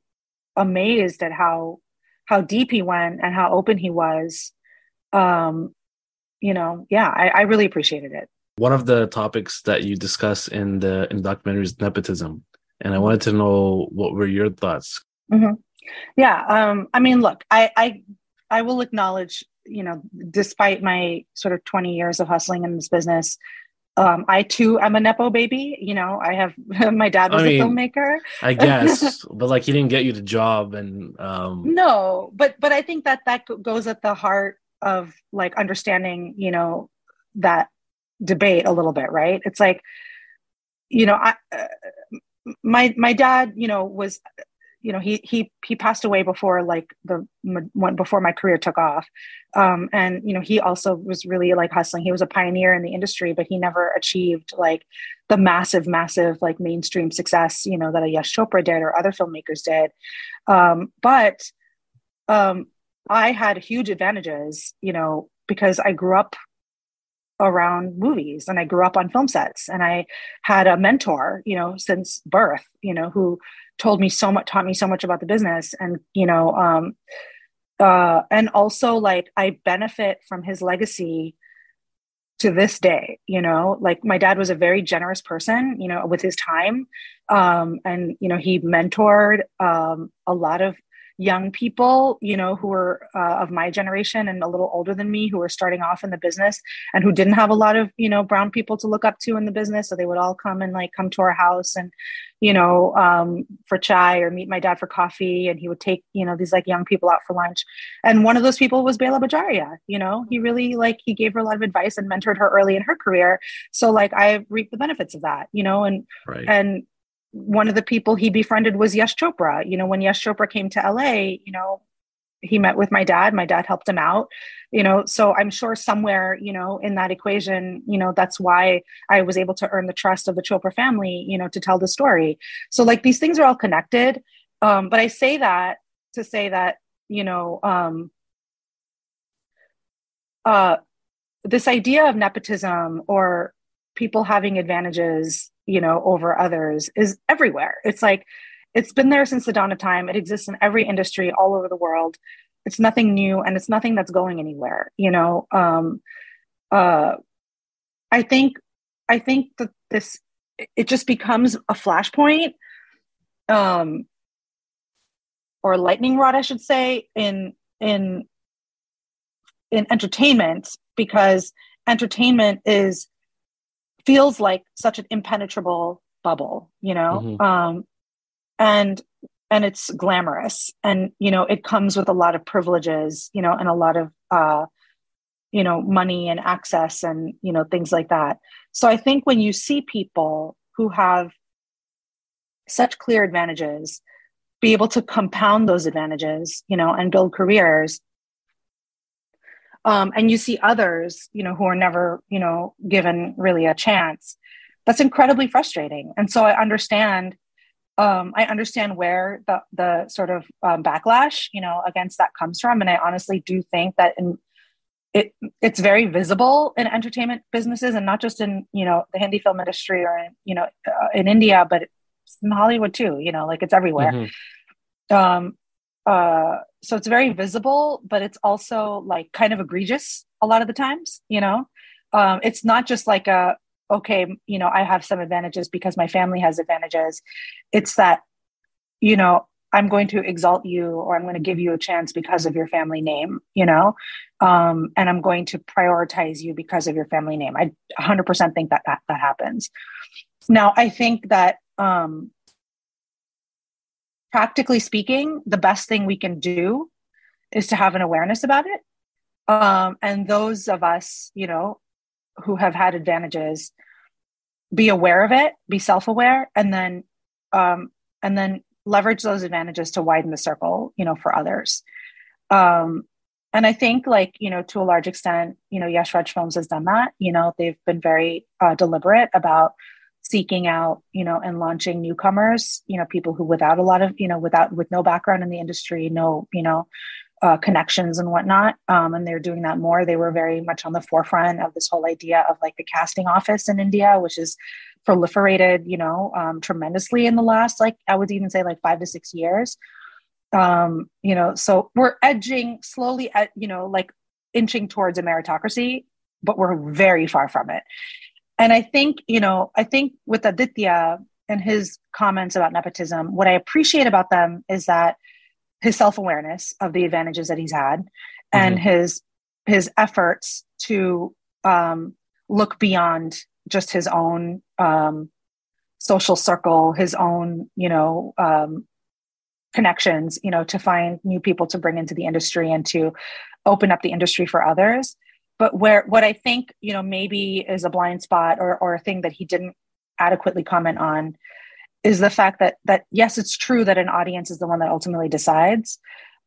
amazed at how how deep he went and how open he was. Um, you know, yeah, I, I really appreciated it. One of the topics that you discuss in the in the documentary is nepotism, and I wanted to know what were your thoughts. Mm-hmm. Yeah, um, I mean, look, I, I I will acknowledge, you know, despite my sort of twenty years of hustling in this business, um, I too am a nepo baby. You know, I have my dad was I mean, a filmmaker. I guess, but like he didn't get you the job, and um... no, but but I think that that goes at the heart of like understanding, you know, that debate a little bit, right? It's like, you know, I uh, my my dad, you know, was you know he he he passed away before like the when before my career took off. Um, and you know he also was really like hustling. He was a pioneer in the industry but he never achieved like the massive massive like mainstream success you know that a yash chopra did or other filmmakers did. Um, but um, i had huge advantages you know because i grew up around movies and I grew up on film sets and I had a mentor, you know, since birth, you know, who told me so much, taught me so much about the business. And, you know, um, uh, and also like I benefit from his legacy to this day, you know, like my dad was a very generous person, you know, with his time. Um, and, you know, he mentored um, a lot of young people, you know, who are uh, of my generation and a little older than me who were starting off in the business and who didn't have a lot of, you know, brown people to look up to in the business. So they would all come and like come to our house and, you know, um, for chai or meet my dad for coffee. And he would take, you know, these like young people out for lunch. And one of those people was Bela Bajaria, you know, he really like, he gave her a lot of advice and mentored her early in her career. So like I reaped the benefits of that, you know, and, right. and, one of the people he befriended was Yash Chopra. You know, when Yash Chopra came to LA, you know, he met with my dad. My dad helped him out, you know. So I'm sure somewhere, you know, in that equation, you know, that's why I was able to earn the trust of the Chopra family, you know, to tell the story. So like these things are all connected. Um, but I say that to say that, you know, um, uh, this idea of nepotism or people having advantages you know over others is everywhere. It's like it's been there since the dawn of time. It exists in every industry all over the world. It's nothing new and it's nothing that's going anywhere you know? Um uh i think i think that this it just becomes a flashpoint um or lightning rod i should say in in in entertainment because entertainment is feels like such an impenetrable bubble, you know? Mm-hmm. Um, and and it's glamorous and you know it comes with a lot of privileges you know and a lot of uh you know money and access and you know things like that so i think when you see people who have such clear advantages be able to compound those advantages you know and build careers um, and you see others you know who are never you know given really a chance. That's incredibly frustrating. And so i understand um, i understand where the the sort of um, backlash you know against that comes from. And i honestly do think that in it it's very visible in entertainment businesses and not just in you know the hindi film industry or in you know uh, in india but in hollywood too you know like it's everywhere. Mm-hmm. um uh so it's very visible but it's also like kind of egregious a lot of the times you know? Um, it's not just like a okay you know i have some advantages because my family has advantages. It's that you know i'm going to exalt you or i'm going to give you a chance because of your family name you know? Um, and i'm going to prioritize you because of your family name. I 100% think that that, that happens. Now i think that um, practically speaking, the best thing we can do is to have an awareness about it. Um, and those of us, you know, who have had advantages, be aware of it, be self-aware, and then um, and then leverage those advantages to widen the circle, you know, for others. Um, and I think, like you know, to a large extent, you know, Yash Raj Films has done that. You know, they've been very uh, deliberate about seeking out you know and launching newcomers you know people who without a lot of you know without with no background in the industry no you know uh, connections and whatnot um, and they're doing that more. They were very much on the forefront of this whole idea of like the casting office in india which is proliferated you know um, tremendously in the last like i would even say like five to six years. Um, you know so we're edging slowly at you know like inching towards a meritocracy but we're very far from it and I think, you know, I think with Aditya and his comments about nepotism, what I appreciate about them is that his self-awareness of the advantages that he's had mm-hmm. and his his efforts to um, look beyond just his own um, social circle, his own, you know, um, connections, you know, to find new people to bring into the industry and to open up the industry for others but where what i think you know maybe is a blind spot or or a thing that he didn't adequately comment on is the fact that that yes it's true that an audience is the one that ultimately decides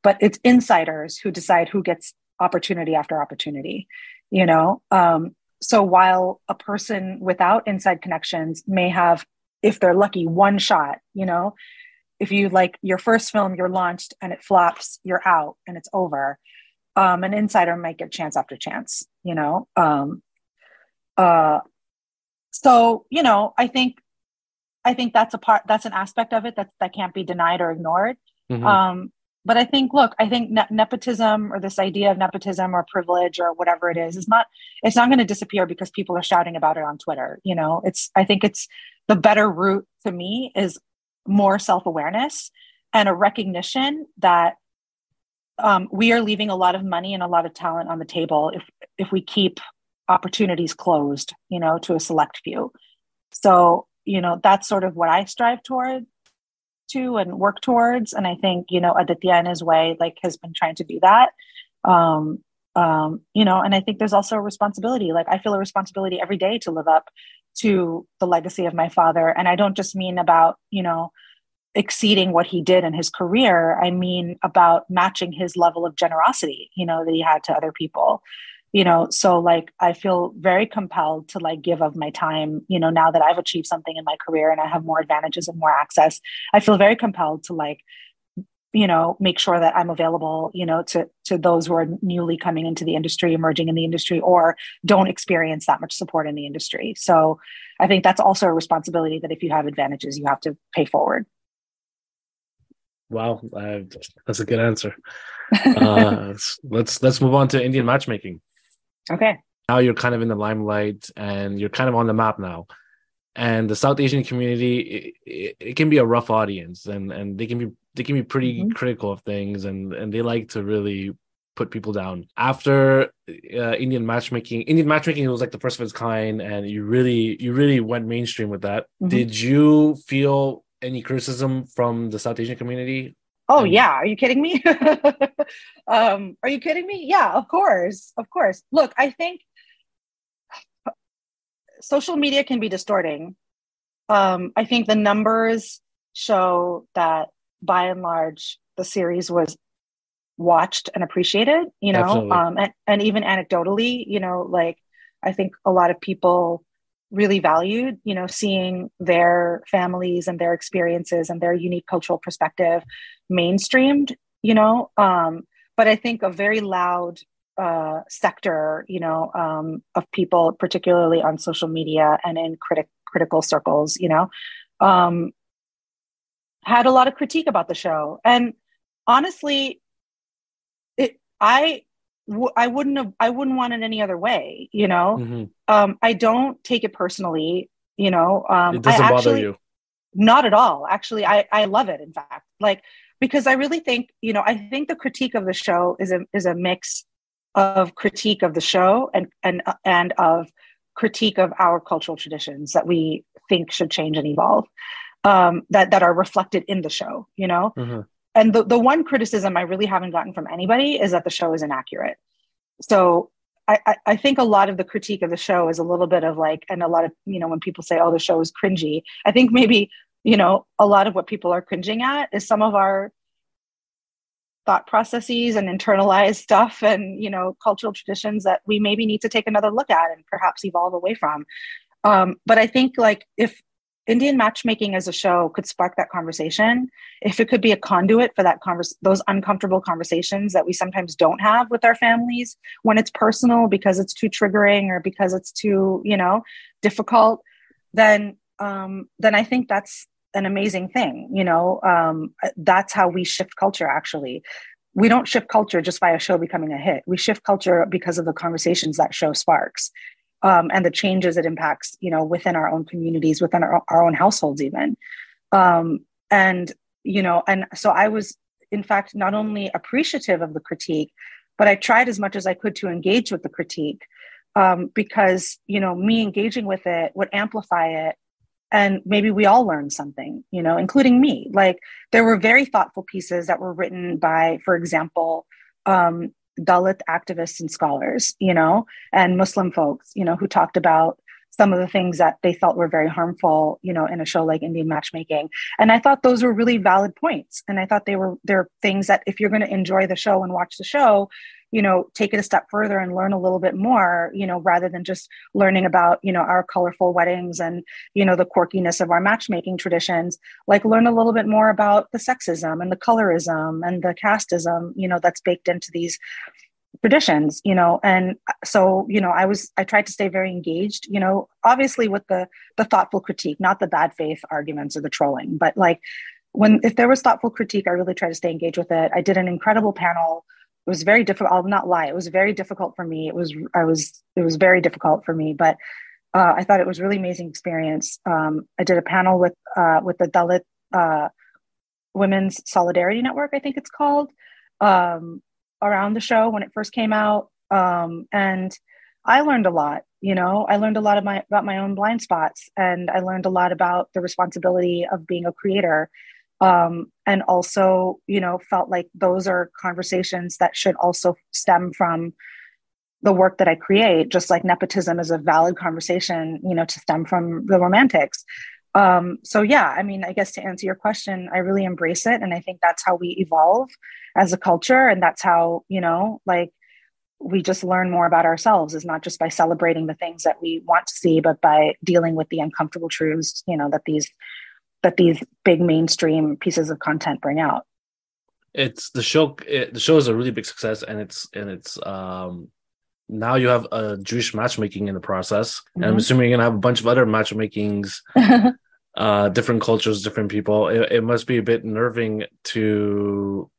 but it's insiders who decide who gets opportunity after opportunity you know? Um, so while a person without inside connections may have if they're lucky one shot you know if you like your first film you're launched and it flops you're out and it's over um, an insider might get chance after chance, you know. Um, uh, so you know, I think, I think that's a part, that's an aspect of it that that can't be denied or ignored. Mm-hmm. Um, but I think, look, I think ne- nepotism or this idea of nepotism or privilege or whatever it is is not, it's not going to disappear because people are shouting about it on Twitter. You know, it's, I think it's the better route to me is more self awareness and a recognition that um, we are leaving a lot of money and a lot of talent on the table if if we keep opportunities closed you know to a select few. So you know that's sort of what i strive toward to and work towards. And i think you know aditya in his way like has been trying to do that. Um um you know and i think there's also a responsibility. Like i feel a responsibility every day to live up to the legacy of my father. And i don't just mean about you know exceeding what he did in his career i mean about matching his level of generosity you know that he had to other people. You know so like i feel very compelled to like give of my time you know now that i've achieved something in my career and i have more advantages and more access i feel very compelled to like you know make sure that i'm available you know to to those who are newly coming into the industry emerging in the industry or don't experience that much support in the industry. So i think that's also a responsibility that if you have advantages you have to pay forward Wow, uh, that's a good answer. Uh, let's let's move on to Indian matchmaking. Okay. Now you're kind of in the limelight, and you're kind of on the map now. And the South Asian community, it, it, it can be a rough audience, and and they can be they can be pretty mm-hmm. critical of things, and and they like to really put people down. After uh, Indian matchmaking, Indian matchmaking was like the first of its kind, and you really you really went mainstream with that. Mm-hmm. Did you feel any criticism from the South Asian community? Oh and- yeah, are you kidding me? um, are you kidding me? Yeah, of course, of course. Look, I think social media can be distorting. Um, I think the numbers show that by and large the series was watched and appreciated. You know, um, and, and even anecdotally, you know, like I think a lot of people really valued you know seeing their families and their experiences and their unique cultural perspective mainstreamed you know um, but i think a very loud uh, sector you know um, of people particularly on social media and in critic critical circles you know um, had a lot of critique about the show. And honestly it i w- I wouldn't have I wouldn't want it any other way, you know. Mm-hmm. Um, I don't take it personally, you know. Um, it doesn't I actually, bother you. Not at all. Actually, I I love it. In fact, like because I really think you know I think the critique of the show is a is a mix of critique of the show and and and of critique of our cultural traditions that we think should change and evolve um, that that are reflected in the show. You know, mm-hmm and the, the one criticism I really haven't gotten from anybody is that the show is inaccurate. So I, I, think a lot of the critique of the show is a little bit of like, and a lot of, you know, when people say, oh, the show is cringy, I think maybe, you know, a lot of what people are cringing at is some of our thought processes and internalized stuff and, you know, cultural traditions that we maybe need to take another look at and perhaps evolve away from. Um, but I think like if Indian matchmaking as a show could spark that conversation, if it could be a conduit for that convers those uncomfortable conversations that we sometimes don't have with our families when it's personal because it's too triggering or because it's too, you know, difficult, then um, then I think that's an amazing thing. You know, um, that's how we shift culture. Actually, we don't shift culture just by a show becoming a hit. We shift culture because of the conversations that show sparks um, and the changes it impacts, you know, within our own communities, within our, our own households, even. Um, and, you know, and so I was, in fact, not only appreciative of the critique, but I tried as much as I could to engage with the critique um, because, you know, me engaging with it would amplify it. And maybe we all learned something, you know, including me. Like there were very thoughtful pieces that were written by, for example, um, Dalit activists and scholars, you know, and Muslim folks, you know, who talked about some of the things that they felt were very harmful, you know, in a show like Indian matchmaking. And I thought those were really valid points. And I thought they were they're things that if you're going to enjoy the show and watch the show, you know take it a step further and learn a little bit more you know rather than just learning about you know our colorful weddings and you know the quirkiness of our matchmaking traditions like learn a little bit more about the sexism and the colorism and the casteism you know that's baked into these traditions you know and so you know i was i tried to stay very engaged you know obviously with the the thoughtful critique not the bad faith arguments or the trolling but like when if there was thoughtful critique i really tried to stay engaged with it. I did an incredible panel. It was very difficult i'll not lie it was very difficult for me. It was i was it was very difficult for me but uh, i thought it was really amazing experience. Um, i did a panel with uh, with the dalit uh, women's solidarity network i think it's called. Um, around the show when it first came out um, and i learned a lot you know? I learned a lot of my about my own blind spots and i learned a lot about the responsibility of being a creator um, and also you know felt like those are conversations that should also stem from the work that i create just like nepotism is a valid conversation you know to stem from the romantics. Um, so yeah i mean i guess to answer your question i really embrace it and i think that's how we evolve as a culture and that's how you know like we just learn more about ourselves is not just by celebrating the things that we want to see but by dealing with the uncomfortable truths you know that these that these big mainstream pieces of content bring out it's the show it, the show is a really big success and it's and it's um now you have a jewish matchmaking in the process mm-hmm. and i'm mm-hmm. assuming you're gonna have a bunch of other matchmakings uh different cultures different people it, it must be a bit nerving to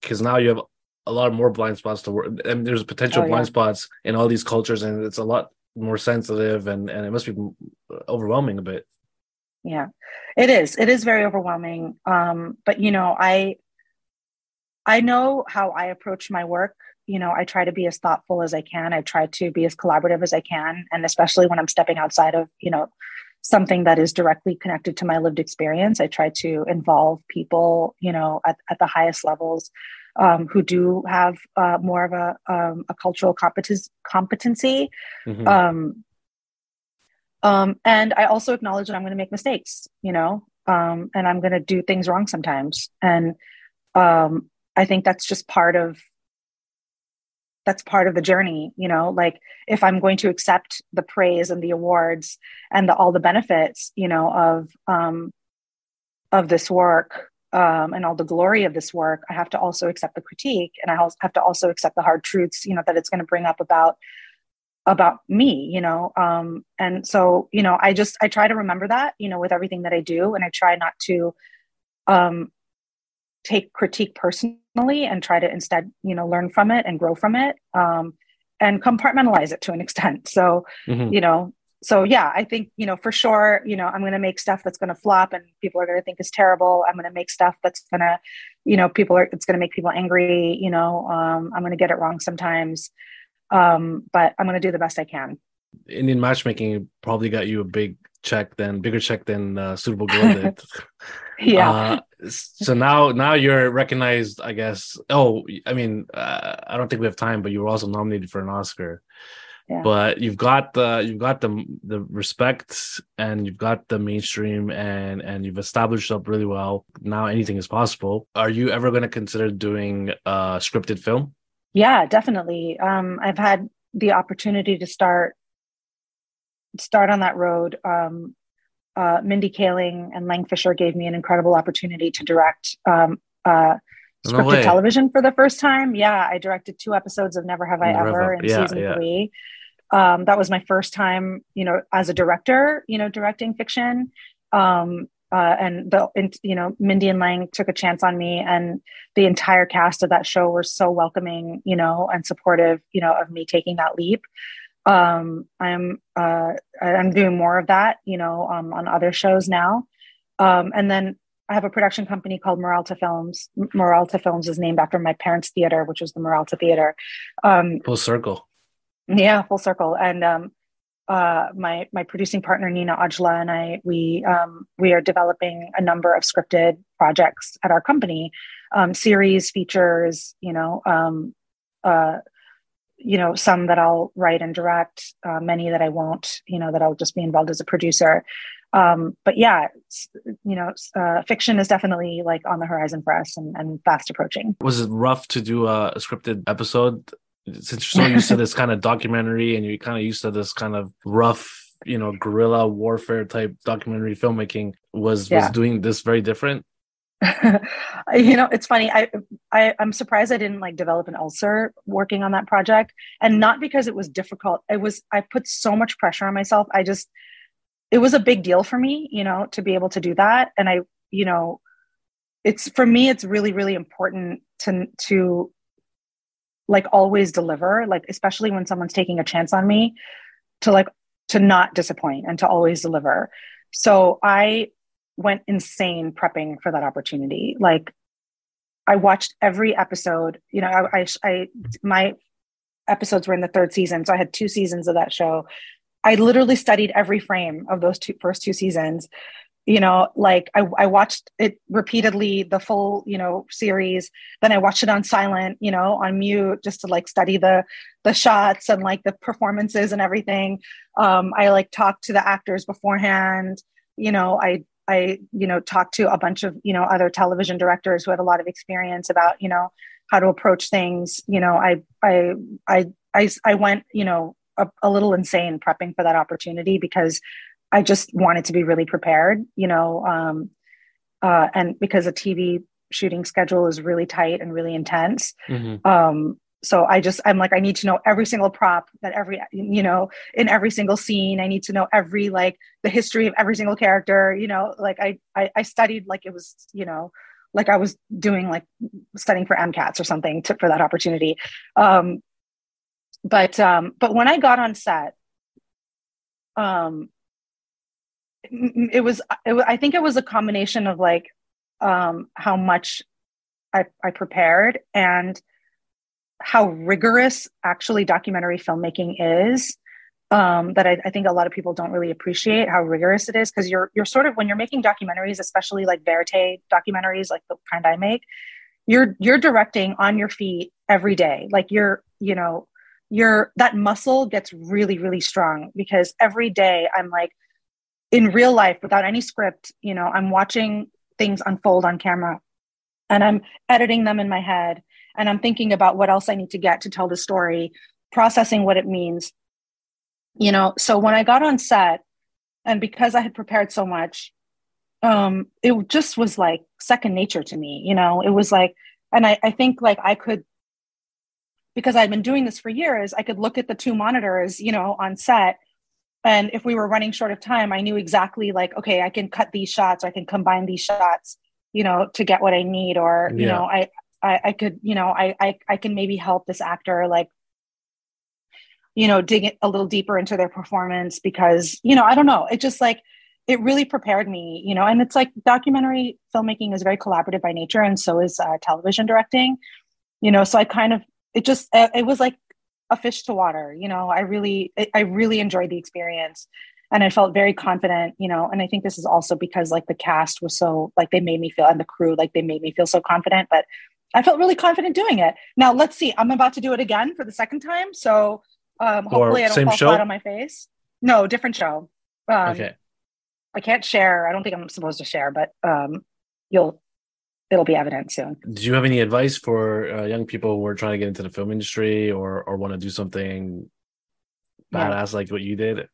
because now you have a lot more blind spots to work and there's potential oh, blind spots in all these cultures and it's a lot more sensitive and and it must be overwhelming a bit. Yeah. It is. It is very overwhelming. Um but you know i i know how i approach my work. You know i try to be as thoughtful as i can. I try to be as collaborative as i can and especially when i'm stepping outside of you know something that is directly connected to my lived experience i try to involve people you know at, at the highest levels um, who do have uh, more of a, um, a cultural competence, competency mm-hmm. um, um, and I also acknowledge that I'm going to make mistakes, you know, um, and I'm going to do things wrong sometimes. And um, I think that's just part of that's part of the journey, you know. Like if I'm going to accept the praise and the awards and the, all the benefits, you know, of um, of this work um, and all the glory of this work, I have to also accept the critique, and I have to also accept the hard truths, you know, that it's going to bring up about about me you know um and so you know i just i try to remember that you know with everything that i do and i try not to um take critique personally and try to instead you know learn from it and grow from it um and compartmentalize it to an extent so mm-hmm. you know so yeah i think you know for sure you know i'm going to make stuff that's going to flop and people are going to think is terrible i'm going to make stuff that's going to you know people are it's going to make people angry you know um, i'm going to get it wrong sometimes um, but I'm going to do the best I can. Indian matchmaking probably got you a big check then bigger check than uh, suitable girl did. yeah. Uh, so now now you're recognized, I guess. Oh, I mean, uh, I don't think we have time, but you were also nominated for an Oscar. Yeah. But you've got the you've got the the respect and you've got the mainstream and and you've established up really well. Now anything is possible. Are you ever going to consider doing a scripted film? Yeah, definitely. Um, I've had the opportunity to start start on that road. Um, uh, Mindy Kaling and Lang Fisher gave me an incredible opportunity to direct um, uh, scripted no television for the first time. Yeah, I directed two episodes of Never Have I Never Ever in yeah, season yeah. three. Um, that was my first time, you know, as a director, you know, directing fiction. Um, uh, and the, and, you know, Mindy and Lang took a chance on me, and the entire cast of that show were so welcoming, you know, and supportive, you know, of me taking that leap. Um, I'm uh, I'm doing more of that, you know, um, on other shows now. Um, and then I have a production company called Meralta Films. Meralta Films is named after my parents' theater, which was the Meralta Theater. Um, Full circle. yeah, full circle. And um, uh, my my producing partner Nina Ajla and I we um, we are developing a number of scripted projects at our company, um, series, features. You know, um, uh, you know, some that I'll write and direct, uh, many that I won't. You know, that I'll just be involved as a producer. Um, but yeah, you know, uh, fiction is definitely like on the horizon for us and, and fast approaching. Was it rough to do a, a scripted episode? Since you're so used to this kind of documentary and you're kind of used to this kind of rough, you know, guerrilla warfare type documentary filmmaking, was Yeah. was doing this very different? you know it's funny I, I i'm surprised i didn't like develop an ulcer working on that project. And not because it was difficult it was i put so much pressure on myself. I just it was a big deal for me you know to be able to do that. And i you know it's for me it's really really important to to like always deliver like especially when someone's taking a chance on me to like to not disappoint and to always deliver. So i went insane prepping for that opportunity. Like I watched every episode, you know, I, I, I, my episodes were in the third season. So I had two seasons of that show. I literally studied every frame of those two first two seasons. You know, like I, I watched it repeatedly, the full, you know, series. Then I watched it on silent, you know, on mute, just to like study the the shots and like the performances and everything. Um, I like talked to the actors beforehand. You know, I I, you know, talked to a bunch of, you know, other television directors who had a lot of experience about, you know, how to approach things. You know, I, I, I, I, I went, you know, a, a little insane prepping for that opportunity because I just wanted to be really prepared, you know, um, uh, and because a TV shooting schedule is really tight and really intense. Um, so I just I'm like I need to know every single prop that every you know in every single scene. I need to know every like the history of every single character. You know, like I I, I studied like it was you know like I was doing like studying for MCATs or something to, for that opportunity. Um, but um, but when I got on set, um, it, it was I think it was a combination of like um, how much I, I prepared and how rigorous actually documentary filmmaking is um, that I, I think a lot of people don't really appreciate how rigorous it is because you're you're sort of when you're making documentaries, especially like verite documentaries, like the kind I make, you're you're directing on your feet every day. Like you're you know you're that muscle gets really really strong because every day I'm like in real life without any script, you know, I'm watching things unfold on camera and I'm editing them in my head and I'm thinking about what else I need to get to tell the story, processing what it means. You know, so when I got on set, and because I had prepared so much, um, it just was like second nature to me. You know, it was like, and I, I think like I could, because I'd been doing this for years, I could look at the two monitors, you know, on set. And if we were running short of time, I knew exactly like, okay, I can cut these shots, or I can combine these shots, you know, to get what I need, or you know, I, I, I could, you know, I, I, I can maybe help this actor like, you know, dig a little deeper into their performance because, you know, I don't know, it just like it really prepared me, you know, and it's like documentary filmmaking is very collaborative by nature, and so is uh, television directing, you know. So I kind of it just uh, it was like a fish to water, you know. I really I really enjoyed the experience, and I felt very confident, you know. And I think this is also because like the cast was so like they made me feel and the crew like they made me feel so confident, but I felt really confident doing it. Now let's see, I'm about to do it again for the second time, so um, hopefully I don't fall show? flat on my face. No, different show. Um, okay. I can't share. I don't think I'm supposed to share, but um, you'll it'll be evident soon. Do you have any advice for uh, young people who are trying to get into the film industry or or want to do something Yeah. badass like what you did?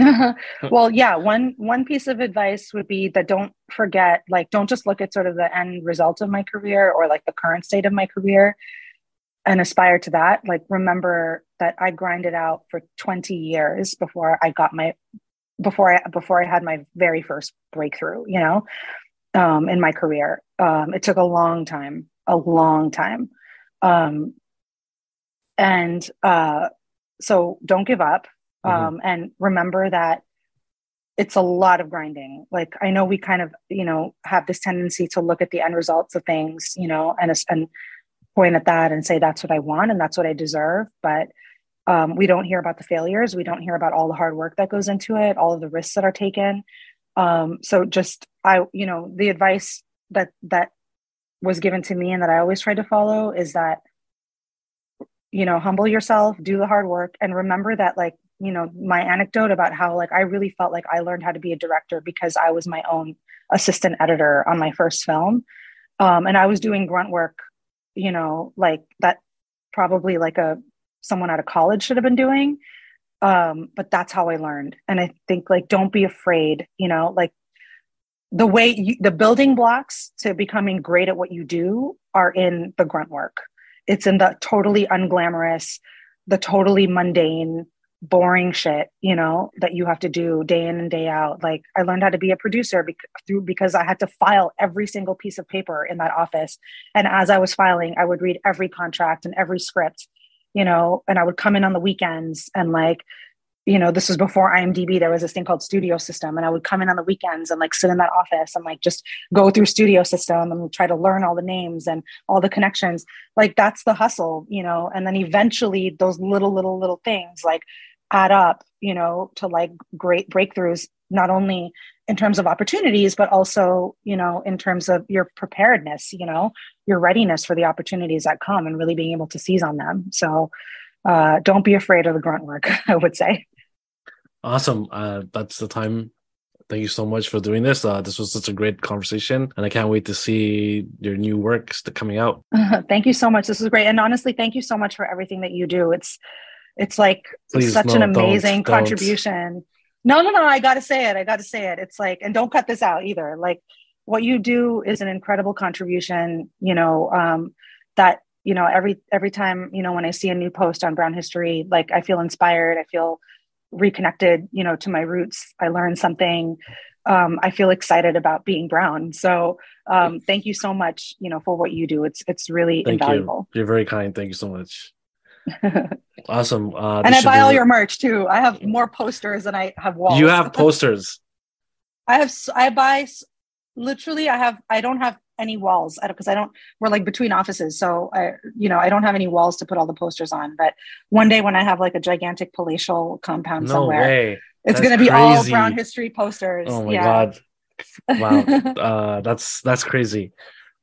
well, yeah, one one piece of advice would be that don't forget, like, don't just look at sort of the end result of my career or like the current state of my career and aspire to that. Like, remember that I grinded out for 20 years before I got my before I before I had my very first breakthrough, you know, um, in my career. Um, it took a long time, a long time. Um, and uh, so don't give up mm-hmm. Um, and remember that it's a lot of grinding. Like i know we kind of you know have this tendency to look at the end results of things you know and and point at that and say that's what i want and that's what i deserve. But um, we don't hear about the failures. We don't hear about all the hard work that goes into it all of the risks that are taken. Um, so just i you know the advice that that was given to me and that i always try to follow is that you know humble yourself do the hard work and remember that like you know my anecdote about how like i really felt like i learned how to be a director because i was my own assistant editor on my first film. Um, and i was doing grunt work you know like that probably like a someone out of college should have been doing. Um, but that's how i learned. And i think like don't be afraid you know like the way you, the building blocks to becoming great at what you do are in the grunt work. It's in the totally unglamorous, the totally mundane, boring shit, you know, that you have to do day in and day out. Like I learned how to be a producer because, through because I had to file every single piece of paper in that office. And as I was filing, I would read every contract and every script, you know, and I would come in on the weekends and like you know, this was before IMDb. There was this thing called Studio System, and I would come in on the weekends and like sit in that office and like just go through Studio System and try to learn all the names and all the connections. Like that's the hustle, you know. And then eventually, those little, little, little things like add up, you know, to like great breakthroughs, not only in terms of opportunities, but also, you know, in terms of your preparedness, you know, your readiness for the opportunities that come and really being able to seize on them. So, uh, don't be afraid of the grunt work, I would say. Awesome. Uh, that's the time. Thank you so much for doing this. Uh, this was such a great conversation, and I can't wait to see your new works coming out. thank you so much. This was great, and honestly, thank you so much for everything that you do. It's it's like Please, such no, an amazing don't, contribution. Don't. No, no, no. I got to say it. I got to say it. It's like, and don't cut this out either. Like, what you do is an incredible contribution. You know, um, that you know every every time you know when I see a new post on Brown history, like I feel inspired. I feel reconnected you know to my roots i learned something um, i feel excited about being brown so um, thank you so much you know for what you do it's it's really thank invaluable you. you're very kind thank you so much awesome. Uh, and i buy all your merch too. I have more posters than i have walls. You have posters. I have i buy literally i have i don't have any walls because I, I don't we're like between offices. So i you know i don't have any walls to put all the posters on. But one day when i have like a gigantic palatial compound no somewhere way. it's going to be crazy. all brown history posters. Oh my yeah. god. Wow. Uh that's that's crazy.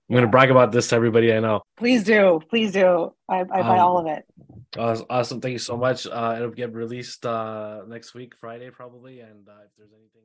I'm going to brag about this to everybody i know. Please do. Please do. I, I buy um, all of it awesome. Thank you so much. Uh it'll get released uh next week friday probably and uh, if there's anything